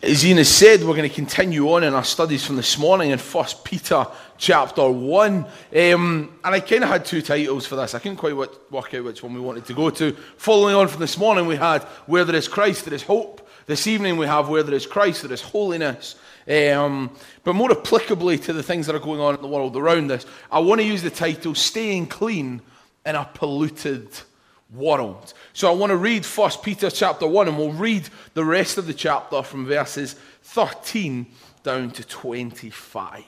As Ian has said, we're going to continue on in our studies from this morning in 1 Peter chapter 1. Um, and I kind of had two titles for this. I couldn't quite work out which one we wanted to go to. Following on from this morning, we had Where There Is Christ, There Is Hope. This evening, we have Where There Is Christ, There Is Holiness. Um, but more applicably to the things that are going on in the world around us, I want to use the title Staying Clean in a Polluted world. So I want to read 1 Peter chapter 1 and we'll read the rest of the chapter from verses 13 down to 25.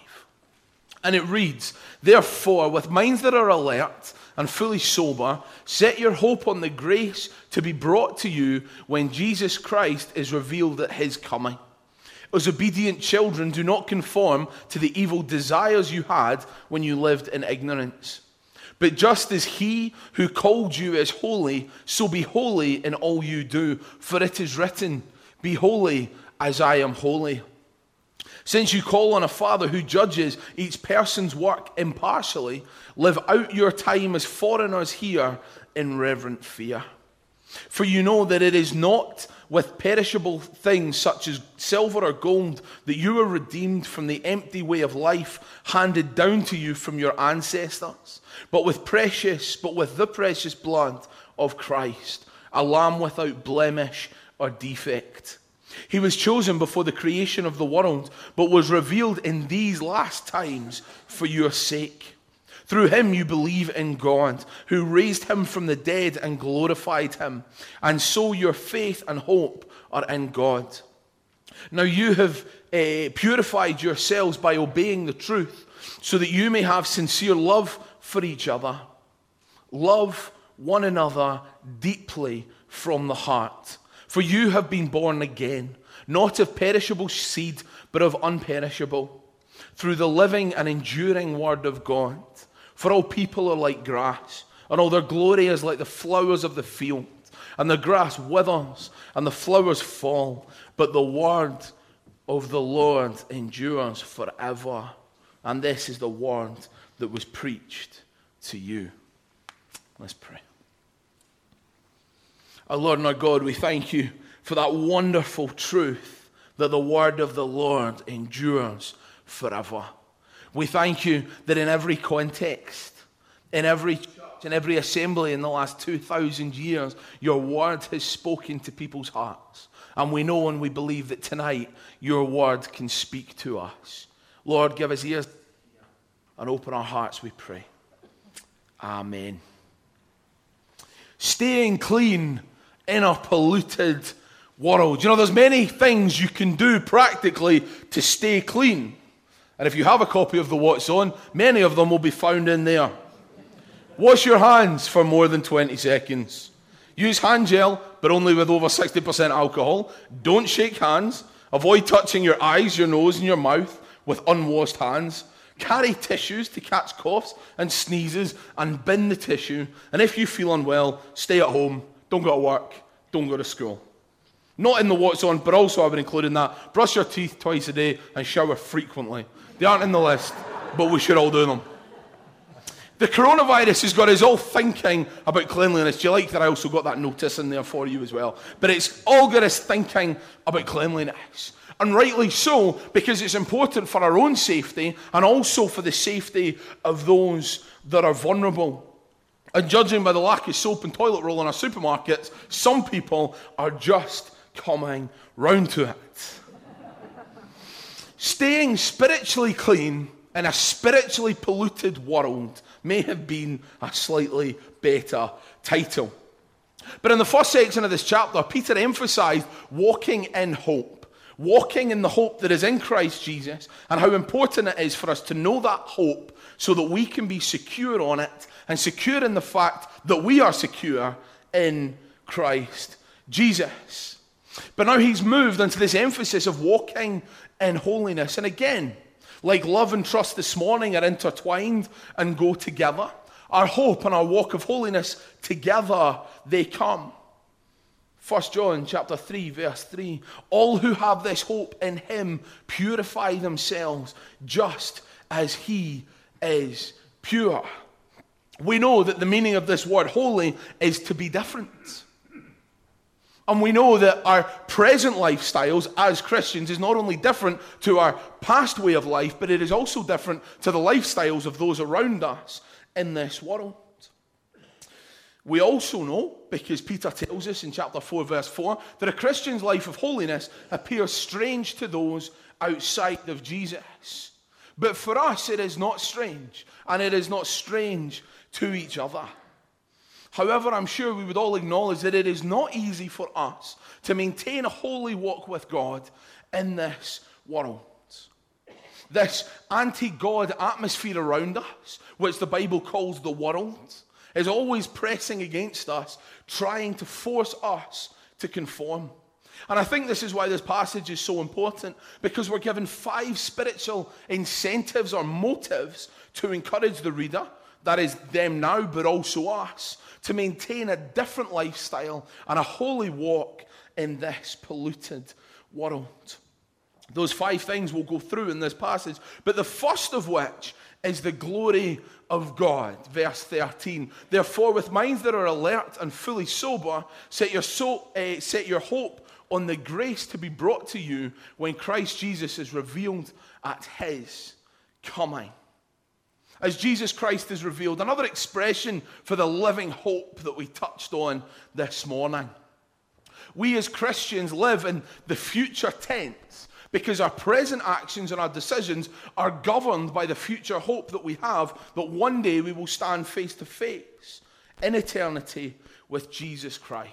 And it reads, Therefore, with minds that are alert and fully sober, set your hope on the grace to be brought to you when Jesus Christ is revealed at his coming. As obedient children, do not conform to the evil desires you had when you lived in ignorance. But just as he who called you is holy, so be holy in all you do. For it is written, Be holy as I am holy. Since you call on a Father who judges each person's work impartially, live out your time as foreigners here in reverent fear. For you know that it is not with perishable things such as silver or gold that you were redeemed from the empty way of life handed down to you from your ancestors, but with precious, but with the precious blood of Christ, a lamb without blemish or defect. He was chosen before the creation of the world, but was revealed in these last times for your sake. Through him you believe in God, who raised him from the dead and glorified him. And so your faith and hope are in God. Now you have uh, purified yourselves by obeying the truth, so that you may have sincere love for each other. Love one another deeply from the heart. For you have been born again, not of perishable seed, but of unperishable, through the living and enduring word of God. For all people are like grass, and all their glory is like the flowers of the field. And the grass withers, and the flowers fall, but the word of the Lord endures forever. And this is the word that was preached to you. Let's pray. Our Lord and our God, we thank you for that wonderful truth that the word of the Lord endures forever. We thank you that in every context, in every church, in every assembly in the last 2,000 years, your word has spoken to people's hearts. And we know and we believe that tonight your word can speak to us. Lord, give us ears and open our hearts, we pray. Amen. Staying clean in a polluted world. You know, there's many things you can do practically to stay clean. And if you have a copy of the What's On, many of them will be found in there. Wash your hands for more than 20 seconds. Use hand gel, but only with over 60% alcohol. Don't shake hands. Avoid touching your eyes, your nose, and your mouth with unwashed hands. Carry tissues to catch coughs and sneezes and bin the tissue. And if you feel unwell, stay at home. Don't go to work. Don't go to school. Not in the what's on, but also I would include in that brush your teeth twice a day and shower frequently. They aren't in the list, but we should all do them. The coronavirus has got us all thinking about cleanliness. Do you like that I also got that notice in there for you as well? But it's all got us thinking about cleanliness. And rightly so, because it's important for our own safety and also for the safety of those that are vulnerable. And judging by the lack of soap and toilet roll in our supermarkets, some people are just coming round to it. Staying spiritually clean in a spiritually polluted world may have been a slightly better title. But in the first section of this chapter, Peter emphasized walking in hope, walking in the hope that is in Christ Jesus, and how important it is for us to know that hope so that we can be secure on it and secure in the fact that we are secure in Christ Jesus. But now he's moved into this emphasis of walking in holiness. And again, like love and trust this morning are intertwined and go together. Our hope and our walk of holiness together they come. 1 John chapter 3 verse 3 All who have this hope in him purify themselves just as he is pure. We know that the meaning of this word holy is to be different. And we know that our present lifestyles as Christians is not only different to our past way of life, but it is also different to the lifestyles of those around us in this world. We also know, because Peter tells us in chapter 4, verse 4, that a Christian's life of holiness appears strange to those outside of Jesus. But for us, it is not strange, and it is not strange to each other. However, I'm sure we would all acknowledge that it is not easy for us to maintain a holy walk with God in this world. This anti God atmosphere around us, which the Bible calls the world, is always pressing against us, trying to force us to conform. And I think this is why this passage is so important, because we're given five spiritual incentives or motives to encourage the reader, that is, them now, but also us, to maintain a different lifestyle and a holy walk in this polluted world. Those five things we'll go through in this passage, but the first of which is the glory of God. Verse 13. Therefore, with minds that are alert and fully sober, set your, so, uh, set your hope on the grace to be brought to you when Christ Jesus is revealed at his coming. As Jesus Christ is revealed, another expression for the living hope that we touched on this morning. We as Christians live in the future tense because our present actions and our decisions are governed by the future hope that we have that one day we will stand face to face in eternity with Jesus Christ.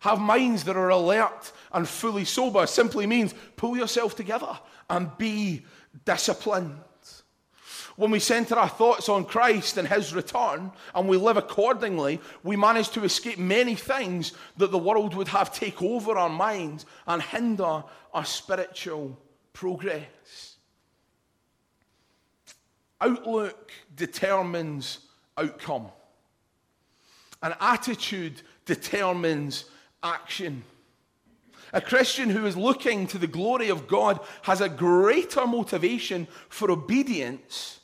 Have minds that are alert and fully sober simply means pull yourself together and be disciplined. When we center our thoughts on Christ and His return and we live accordingly, we manage to escape many things that the world would have take over our minds and hinder our spiritual progress. Outlook determines outcome, an attitude determines action. A Christian who is looking to the glory of God has a greater motivation for obedience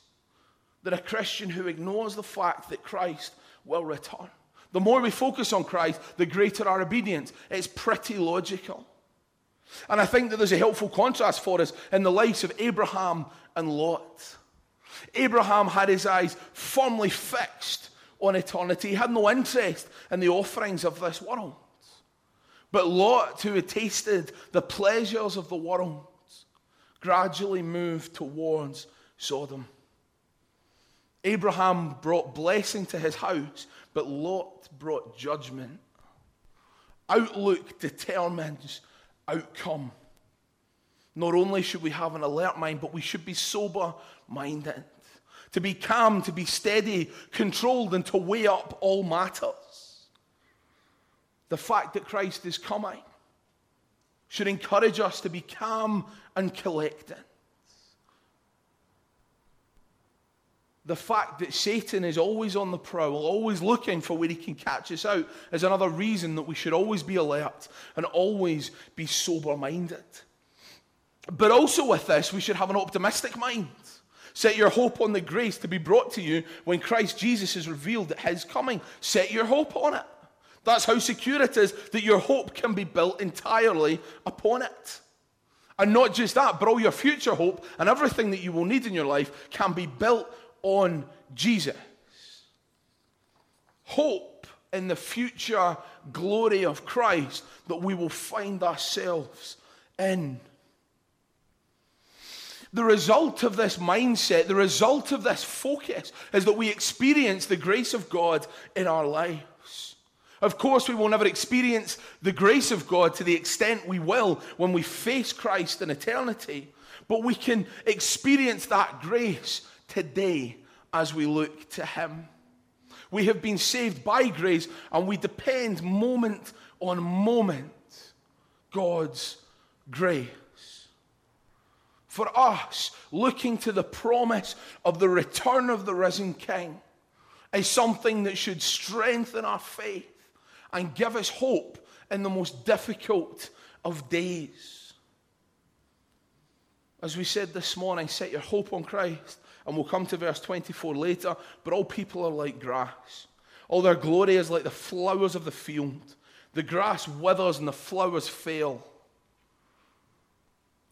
than a Christian who ignores the fact that Christ will return. The more we focus on Christ, the greater our obedience. It's pretty logical. And I think that there's a helpful contrast for us in the lives of Abraham and Lot. Abraham had his eyes firmly fixed on eternity. He had no interest in the offerings of this world. But Lot, who had tasted the pleasures of the world, gradually moved towards Sodom. Abraham brought blessing to his house, but Lot brought judgment. Outlook determines outcome. Not only should we have an alert mind, but we should be sober minded. To be calm, to be steady, controlled, and to weigh up all matters. The fact that Christ is coming should encourage us to be calm and collected. The fact that Satan is always on the prowl, always looking for where he can catch us out, is another reason that we should always be alert and always be sober minded. But also with this, we should have an optimistic mind. Set your hope on the grace to be brought to you when Christ Jesus is revealed at his coming. Set your hope on it. That's how secure it is that your hope can be built entirely upon it. And not just that, but all your future hope and everything that you will need in your life can be built on Jesus. Hope in the future glory of Christ that we will find ourselves in. The result of this mindset, the result of this focus, is that we experience the grace of God in our lives. Of course, we will never experience the grace of God to the extent we will when we face Christ in eternity, but we can experience that grace today as we look to Him. We have been saved by grace and we depend moment on moment God's grace. For us, looking to the promise of the return of the risen King is something that should strengthen our faith and give us hope in the most difficult of days. As we said this morning, set your hope on Christ and we'll come to verse 24 later. But all people are like grass. All their glory is like the flowers of the field. The grass withers and the flowers fail.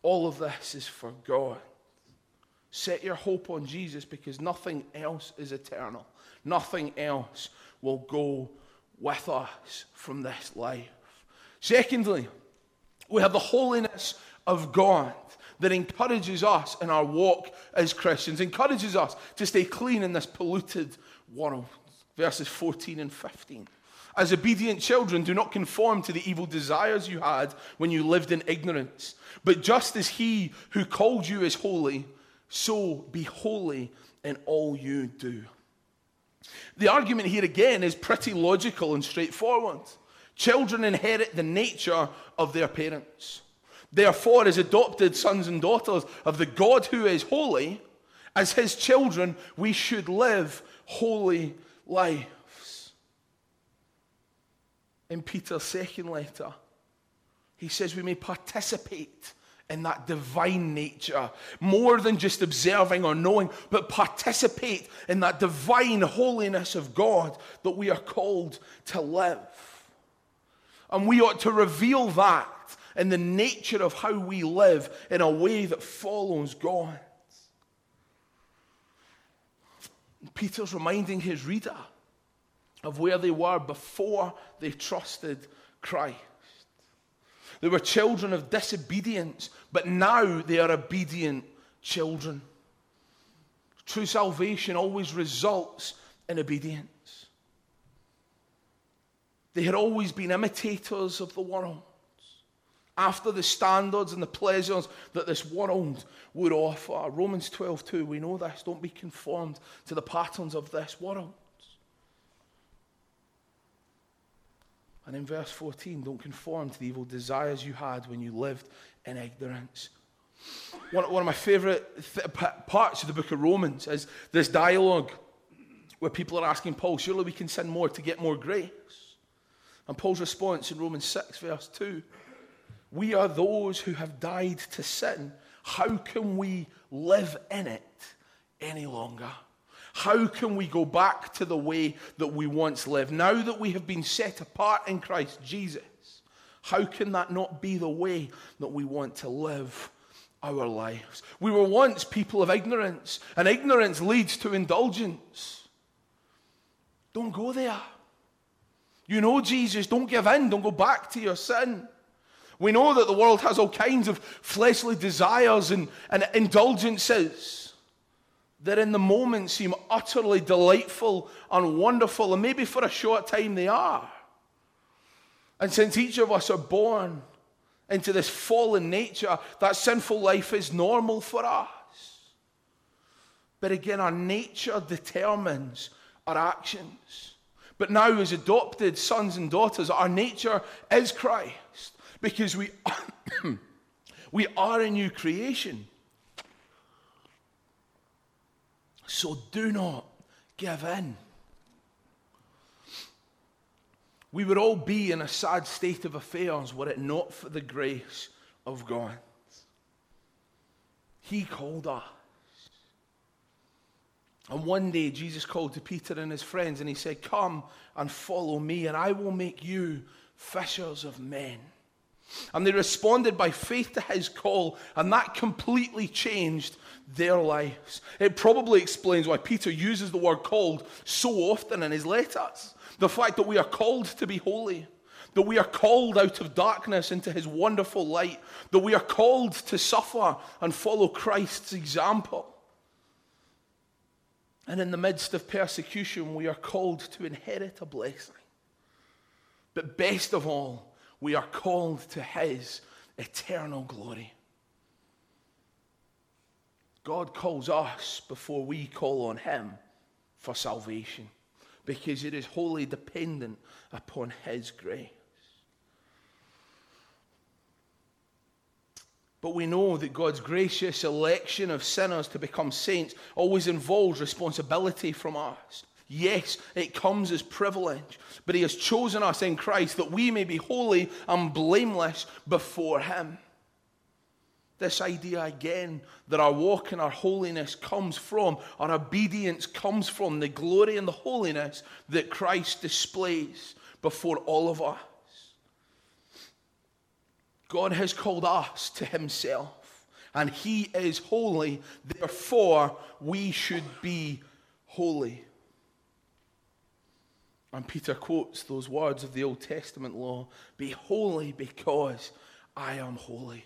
All of this is for God. Set your hope on Jesus because nothing else is eternal. Nothing else will go with us from this life. Secondly, we have the holiness of God that encourages us in our walk as Christians, encourages us to stay clean in this polluted world. Verses 14 and 15. As obedient children, do not conform to the evil desires you had when you lived in ignorance. But just as he who called you is holy, so be holy in all you do. The argument here again is pretty logical and straightforward. Children inherit the nature of their parents. Therefore, as adopted sons and daughters of the God who is holy, as his children, we should live holy lives. In Peter's second letter, he says we may participate in that divine nature, more than just observing or knowing, but participate in that divine holiness of God that we are called to live. And we ought to reveal that in the nature of how we live in a way that follows God. Peter's reminding his reader of where they were before they trusted Christ. They were children of disobedience, but now they are obedient children. True salvation always results in obedience. They had always been imitators of the world, after the standards and the pleasures that this world would offer. Romans 12 2, we know this. Don't be conformed to the patterns of this world. And in verse 14, don't conform to the evil desires you had when you lived in ignorance. One, one of my favourite th- parts of the book of Romans is this dialogue where people are asking Paul, surely we can sin more to get more grace. And Paul's response in Romans 6, verse 2 We are those who have died to sin. How can we live in it any longer? How can we go back to the way that we once lived? Now that we have been set apart in Christ Jesus, how can that not be the way that we want to live our lives? We were once people of ignorance, and ignorance leads to indulgence. Don't go there. You know Jesus, don't give in, don't go back to your sin. We know that the world has all kinds of fleshly desires and, and indulgences that in the moment seem utterly delightful and wonderful, and maybe for a short time they are. And since each of us are born into this fallen nature, that sinful life is normal for us. But again, our nature determines our actions. But now, as adopted sons and daughters, our nature is Christ because we, we are a new creation. So do not give in. We would all be in a sad state of affairs were it not for the grace of God. He called us. And one day Jesus called to Peter and his friends and he said, Come and follow me, and I will make you fishers of men. And they responded by faith to his call, and that completely changed their lives. It probably explains why Peter uses the word called so often in his letters. The fact that we are called to be holy, that we are called out of darkness into his wonderful light, that we are called to suffer and follow Christ's example. And in the midst of persecution, we are called to inherit a blessing. But best of all, we are called to His eternal glory. God calls us before we call on Him for salvation because it is wholly dependent upon His grace. But we know that God's gracious election of sinners to become saints always involves responsibility from us. Yes, it comes as privilege, but He has chosen us in Christ that we may be holy and blameless before Him. This idea again that our walk and our holiness comes from, our obedience comes from the glory and the holiness that Christ displays before all of us. God has called us to himself, and he is holy. Therefore, we should be holy. And Peter quotes those words of the Old Testament law Be holy because I am holy.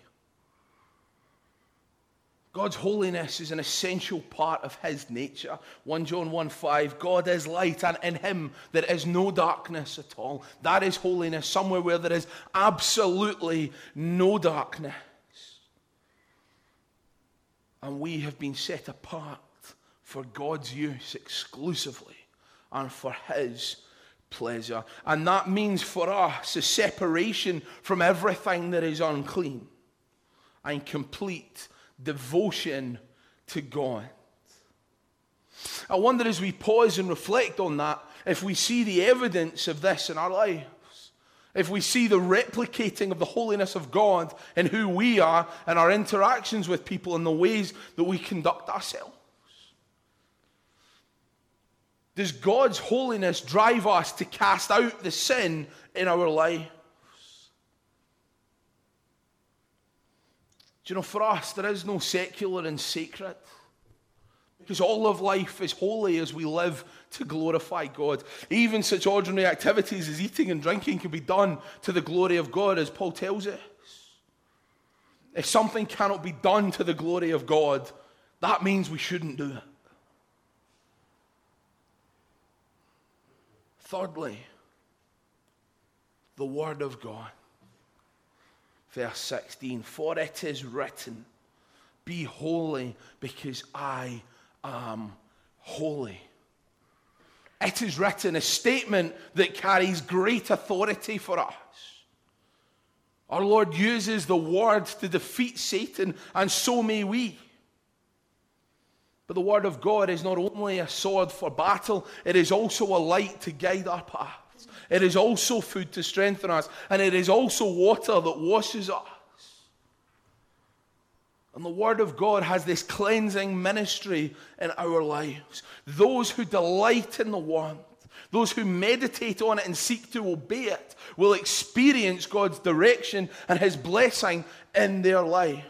God's holiness is an essential part of his nature. 1 John 1 5, God is light, and in him there is no darkness at all. That is holiness, somewhere where there is absolutely no darkness. And we have been set apart for God's use exclusively and for his pleasure. And that means for us a separation from everything that is unclean and complete devotion to God. I wonder as we pause and reflect on that, if we see the evidence of this in our lives, if we see the replicating of the holiness of God in who we are and our interactions with people and the ways that we conduct ourselves. Does God's holiness drive us to cast out the sin in our lives? Do you know, for us, there is no secular and sacred. Because all of life is holy as we live to glorify God. Even such ordinary activities as eating and drinking can be done to the glory of God, as Paul tells us. If something cannot be done to the glory of God, that means we shouldn't do it. Thirdly, the Word of God verse 16 For it is written, Be holy because I am holy. It is written, a statement that carries great authority for us. Our Lord uses the word to defeat Satan, and so may we. But the Word of God is not only a sword for battle, it is also a light to guide our paths. It is also food to strengthen us, and it is also water that washes us. And the Word of God has this cleansing ministry in our lives. Those who delight in the Word, those who meditate on it and seek to obey it, will experience God's direction and His blessing in their life.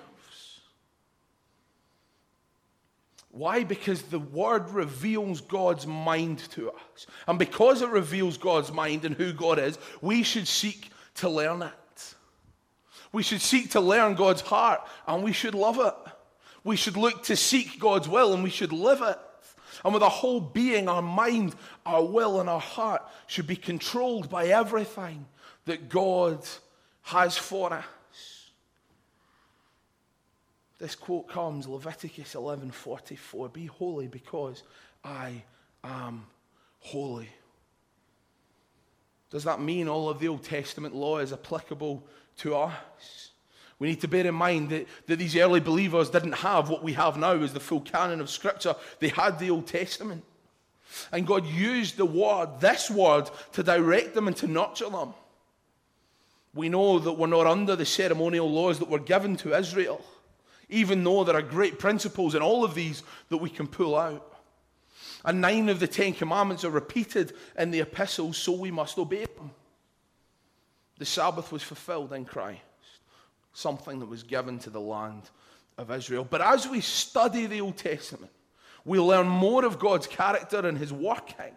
Why? Because the word reveals God's mind to us. And because it reveals God's mind and who God is, we should seek to learn it. We should seek to learn God's heart and we should love it. We should look to seek God's will and we should live it. And with our whole being, our mind, our will, and our heart should be controlled by everything that God has for us. This quote comes Leviticus 11:44, "Be holy because I am holy." Does that mean all of the Old Testament law is applicable to us? We need to bear in mind that, that these early believers didn't have what we have now as the full canon of Scripture. They had the Old Testament. And God used the word, this word, to direct them and to nurture them. We know that we're not under the ceremonial laws that were given to Israel even though there are great principles in all of these that we can pull out. And nine of the Ten Commandments are repeated in the epistles, so we must obey them. The Sabbath was fulfilled in Christ, something that was given to the land of Israel. But as we study the Old Testament, we learn more of God's character and his working.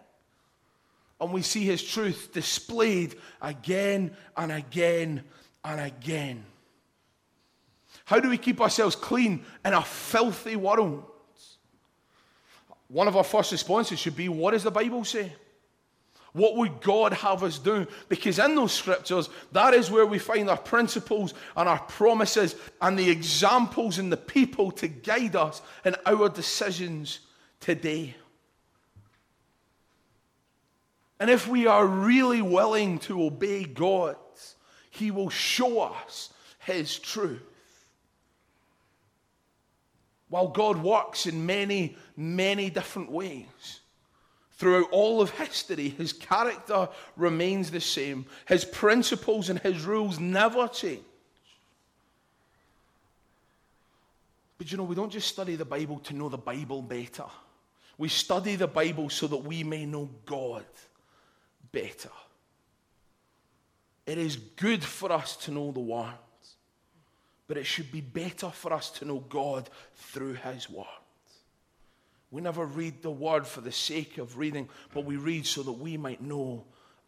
And we see his truth displayed again and again and again. How do we keep ourselves clean in a filthy world? One of our first responses should be what does the Bible say? What would God have us do? Because in those scriptures, that is where we find our principles and our promises and the examples and the people to guide us in our decisions today. And if we are really willing to obey God, He will show us His truth. While God works in many, many different ways, throughout all of history, his character remains the same. His principles and his rules never change. But you know, we don't just study the Bible to know the Bible better. We study the Bible so that we may know God better. It is good for us to know the Word. But it should be better for us to know God through His Word. We never read the Word for the sake of reading, but we read so that we might know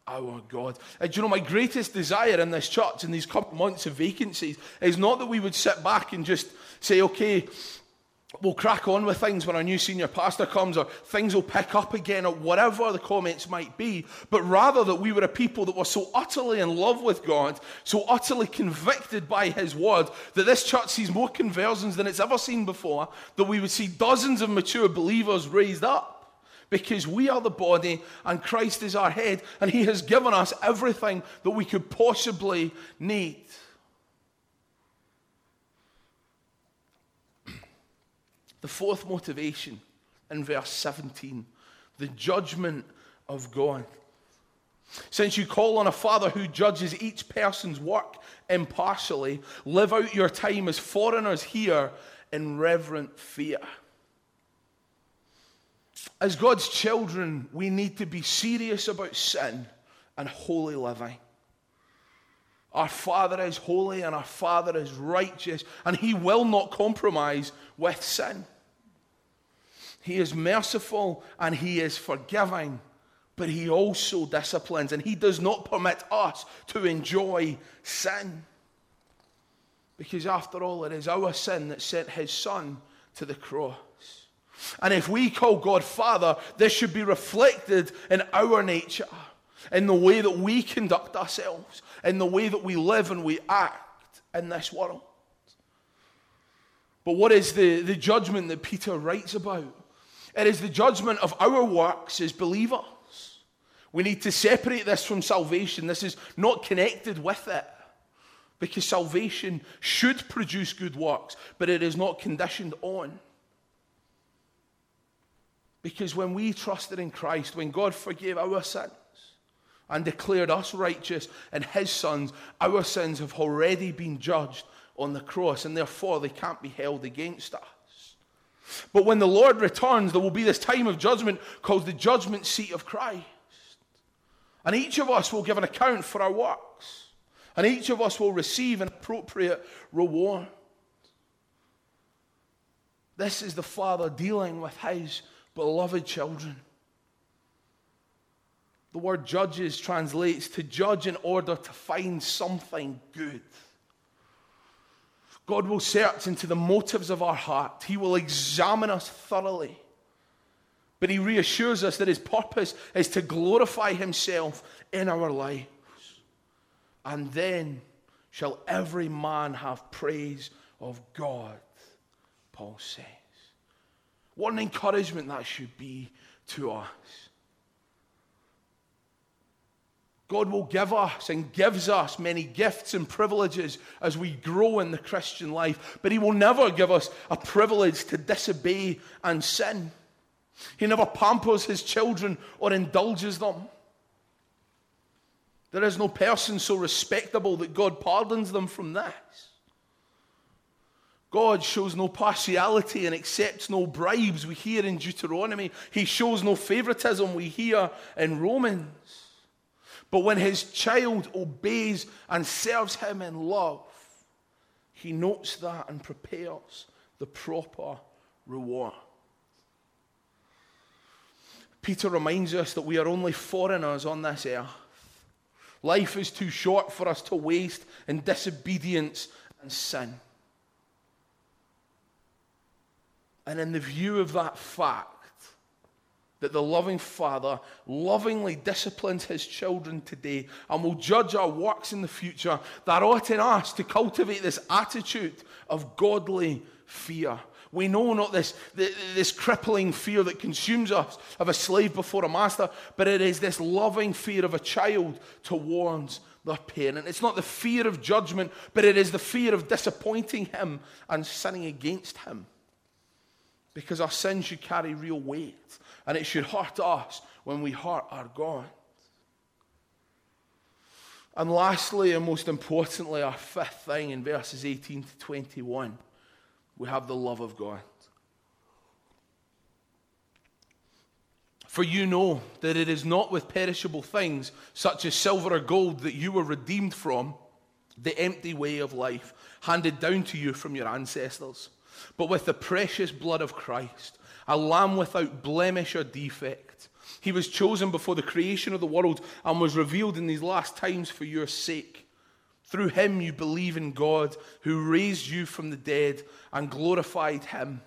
our God. And do you know, my greatest desire in this church in these couple months of vacancies is not that we would sit back and just say, okay, we'll crack on with things when our new senior pastor comes, or things will pick up again, or whatever the comments might be, but rather that we were a people that were so utterly in love with God, so utterly convicted by His word, that this church sees more conversions than it's ever seen before, that we would see dozens of mature believers raised up. Because we are the body and Christ is our head, and He has given us everything that we could possibly need. The fourth motivation in verse 17 the judgment of God. Since you call on a Father who judges each person's work impartially, live out your time as foreigners here in reverent fear. As God's children, we need to be serious about sin and holy living. Our Father is holy and our Father is righteous, and He will not compromise with sin. He is merciful and He is forgiving, but He also disciplines, and He does not permit us to enjoy sin. Because after all, it is our sin that sent His Son to the cross. And if we call God Father, this should be reflected in our nature in the way that we conduct ourselves, in the way that we live and we act in this world. But what is the, the judgment that Peter writes about? It is the judgment of our works as believers. We need to separate this from salvation. This is not connected with it. Because salvation should produce good works, but it is not conditioned on. Because when we trusted in Christ, when God forgave our sins, and declared us righteous in his sons, our sins have already been judged on the cross, and therefore they can't be held against us. But when the Lord returns, there will be this time of judgment called the judgment seat of Christ. And each of us will give an account for our works. And each of us will receive an appropriate reward. This is the Father dealing with his beloved children. The word judges translates to judge in order to find something good. God will search into the motives of our heart, He will examine us thoroughly. But He reassures us that His purpose is to glorify Himself in our lives. And then shall every man have praise of God, Paul says. What an encouragement that should be to us. God will give us and gives us many gifts and privileges as we grow in the Christian life, but He will never give us a privilege to disobey and sin. He never pampers His children or indulges them. There is no person so respectable that God pardons them from this. God shows no partiality and accepts no bribes, we hear in Deuteronomy. He shows no favoritism, we hear in Romans. But when his child obeys and serves him in love, he notes that and prepares the proper reward. Peter reminds us that we are only foreigners on this earth. Life is too short for us to waste in disobedience and sin. And in the view of that fact, that the loving Father lovingly disciplines his children today and will judge our works in the future, that ought in us to cultivate this attitude of godly fear. We know not this, this crippling fear that consumes us of a slave before a master, but it is this loving fear of a child towards their parent. It's not the fear of judgment, but it is the fear of disappointing him and sinning against him. Because our sins should carry real weight. And it should hurt us when we hurt our God. And lastly, and most importantly, our fifth thing in verses 18 to 21, we have the love of God. For you know that it is not with perishable things, such as silver or gold, that you were redeemed from the empty way of life handed down to you from your ancestors, but with the precious blood of Christ, a lamb without blemish or defect. He was chosen before the creation of the world and was revealed in these last times for your sake. Through him you believe in God, who raised you from the dead and glorified him,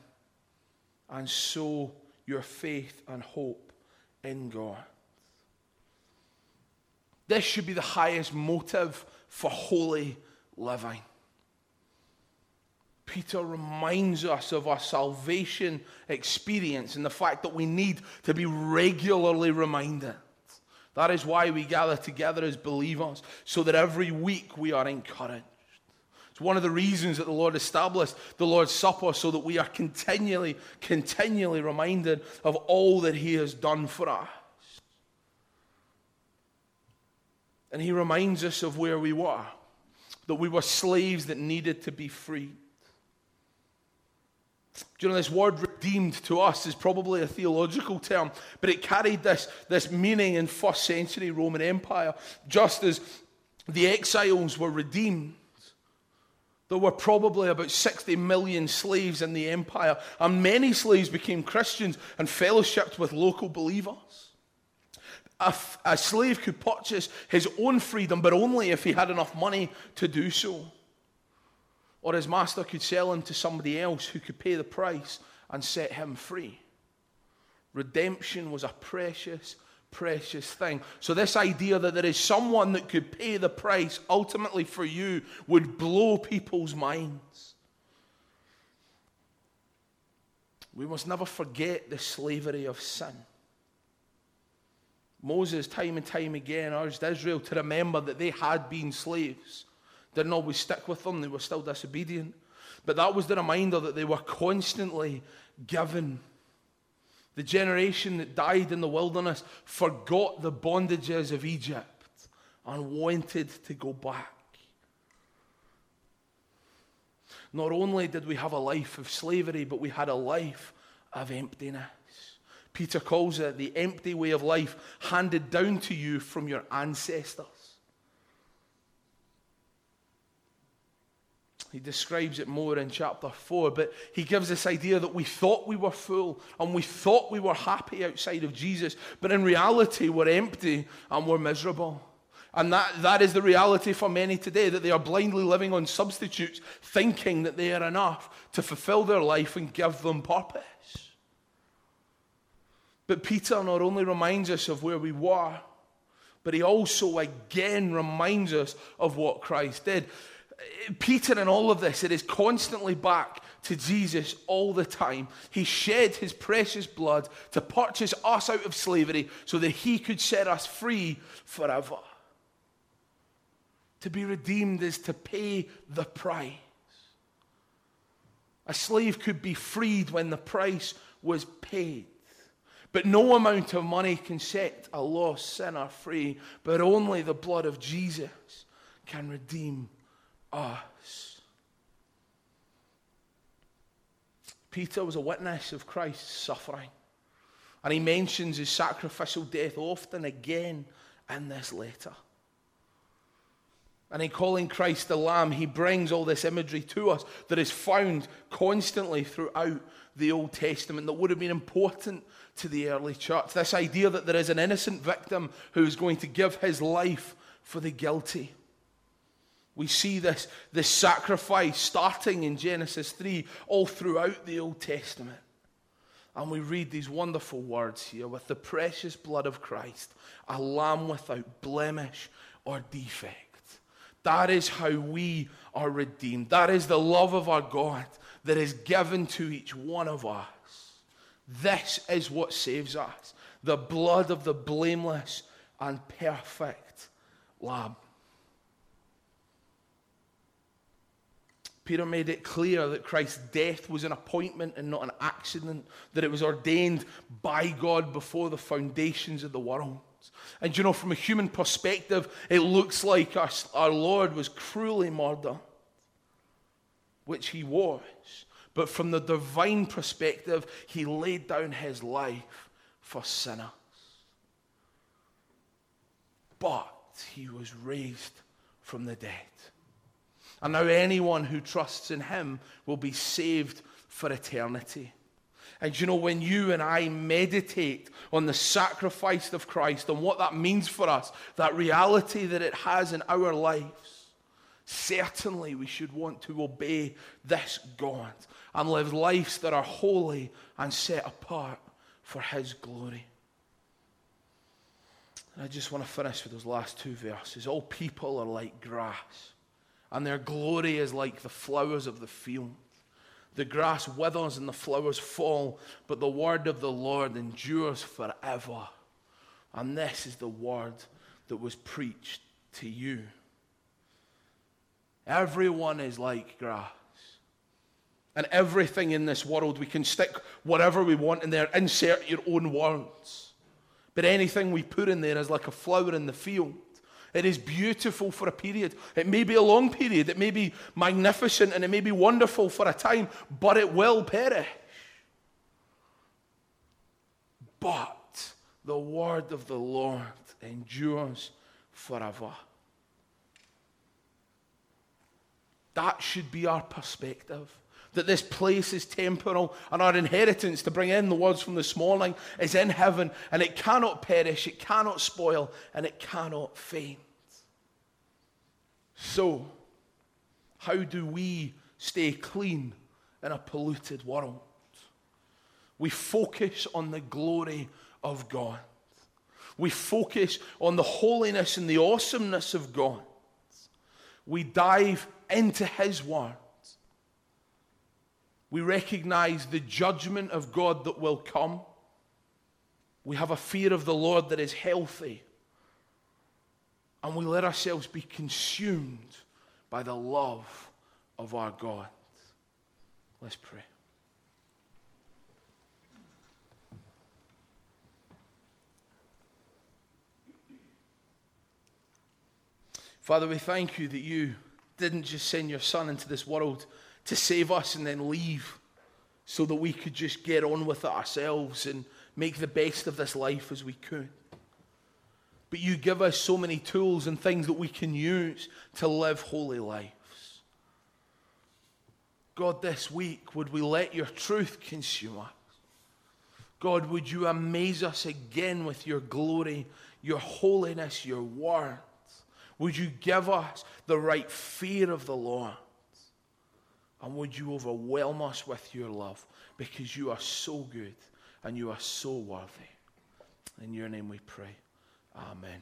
and so your faith and hope in God. This should be the highest motive for holy living. Peter reminds us of our salvation experience and the fact that we need to be regularly reminded. That is why we gather together as believers, so that every week we are encouraged. It's one of the reasons that the Lord established the Lord's Supper, so that we are continually, continually reminded of all that He has done for us. And He reminds us of where we were, that we were slaves that needed to be freed. Do you know this word redeemed to us is probably a theological term, but it carried this, this meaning in first century Roman Empire. Just as the exiles were redeemed, there were probably about 60 million slaves in the empire, and many slaves became Christians and fellowshipped with local believers. A, a slave could purchase his own freedom, but only if he had enough money to do so or his master could sell him to somebody else who could pay the price and set him free. Redemption was a precious, precious thing. So, this idea that there is someone that could pay the price ultimately for you would blow people's minds. We must never forget the slavery of sin. Moses, time and time again, urged Israel to remember that they had been slaves didn't always stick with them, they were still disobedient. But that was the reminder that they were constantly given. The generation that died in the wilderness forgot the bondages of Egypt and wanted to go back. Not only did we have a life of slavery, but we had a life of emptiness. Peter calls it the empty way of life handed down to you from your ancestors. He describes it more in chapter 4, but he gives this idea that we thought we were full and we thought we were happy outside of Jesus, but in reality we're empty and we're miserable. And that, that is the reality for many today, that they are blindly living on substitutes, thinking that they are enough to fulfill their life and give them purpose. But Peter not only reminds us of where we were, but he also again reminds us of what Christ did. Peter, in all of this, it is constantly back to Jesus all the time. He shed his precious blood to purchase us out of slavery so that he could set us free forever. To be redeemed is to pay the price. A slave could be freed when the price was paid. But no amount of money can set a lost sinner free, but only the blood of Jesus can redeem us. Peter was a witness of Christ's suffering. And he mentions his sacrificial death often again in this letter. And in calling Christ the Lamb, he brings all this imagery to us that is found constantly throughout the Old Testament that would have been important to the early church. This idea that there is an innocent victim who is going to give his life for the guilty. We see this, this sacrifice starting in Genesis 3 all throughout the Old Testament. And we read these wonderful words here with the precious blood of Christ, a lamb without blemish or defect. That is how we are redeemed. That is the love of our God that is given to each one of us. This is what saves us the blood of the blameless and perfect lamb. Peter made it clear that Christ's death was an appointment and not an accident, that it was ordained by God before the foundations of the world. And you know, from a human perspective, it looks like our, our Lord was cruelly murdered, which he was. But from the divine perspective, he laid down his life for sinners. But he was raised from the dead. And now anyone who trusts in him will be saved for eternity. And you know, when you and I meditate on the sacrifice of Christ and what that means for us, that reality that it has in our lives, certainly we should want to obey this God and live lives that are holy and set apart for His glory. And I just want to finish with those last two verses. All people are like grass, and their glory is like the flowers of the field. The grass withers and the flowers fall, but the word of the Lord endures forever. And this is the word that was preached to you. Everyone is like grass. And everything in this world, we can stick whatever we want in there, insert your own words. But anything we put in there is like a flower in the field. It is beautiful for a period. It may be a long period. It may be magnificent and it may be wonderful for a time, but it will perish. But the word of the Lord endures forever. That should be our perspective. That this place is temporal and our inheritance, to bring in the words from this morning, is in heaven and it cannot perish, it cannot spoil, and it cannot faint. So, how do we stay clean in a polluted world? We focus on the glory of God. We focus on the holiness and the awesomeness of God. We dive into His Word. We recognize the judgment of God that will come. We have a fear of the Lord that is healthy. And we let ourselves be consumed by the love of our God. Let's pray. Father, we thank you that you didn't just send your Son into this world to save us and then leave so that we could just get on with it ourselves and make the best of this life as we could. But you give us so many tools and things that we can use to live holy lives. God, this week, would we let your truth consume us? God, would you amaze us again with your glory, your holiness, your words? Would you give us the right fear of the Lord? And would you overwhelm us with your love because you are so good and you are so worthy. In your name we pray. Amen.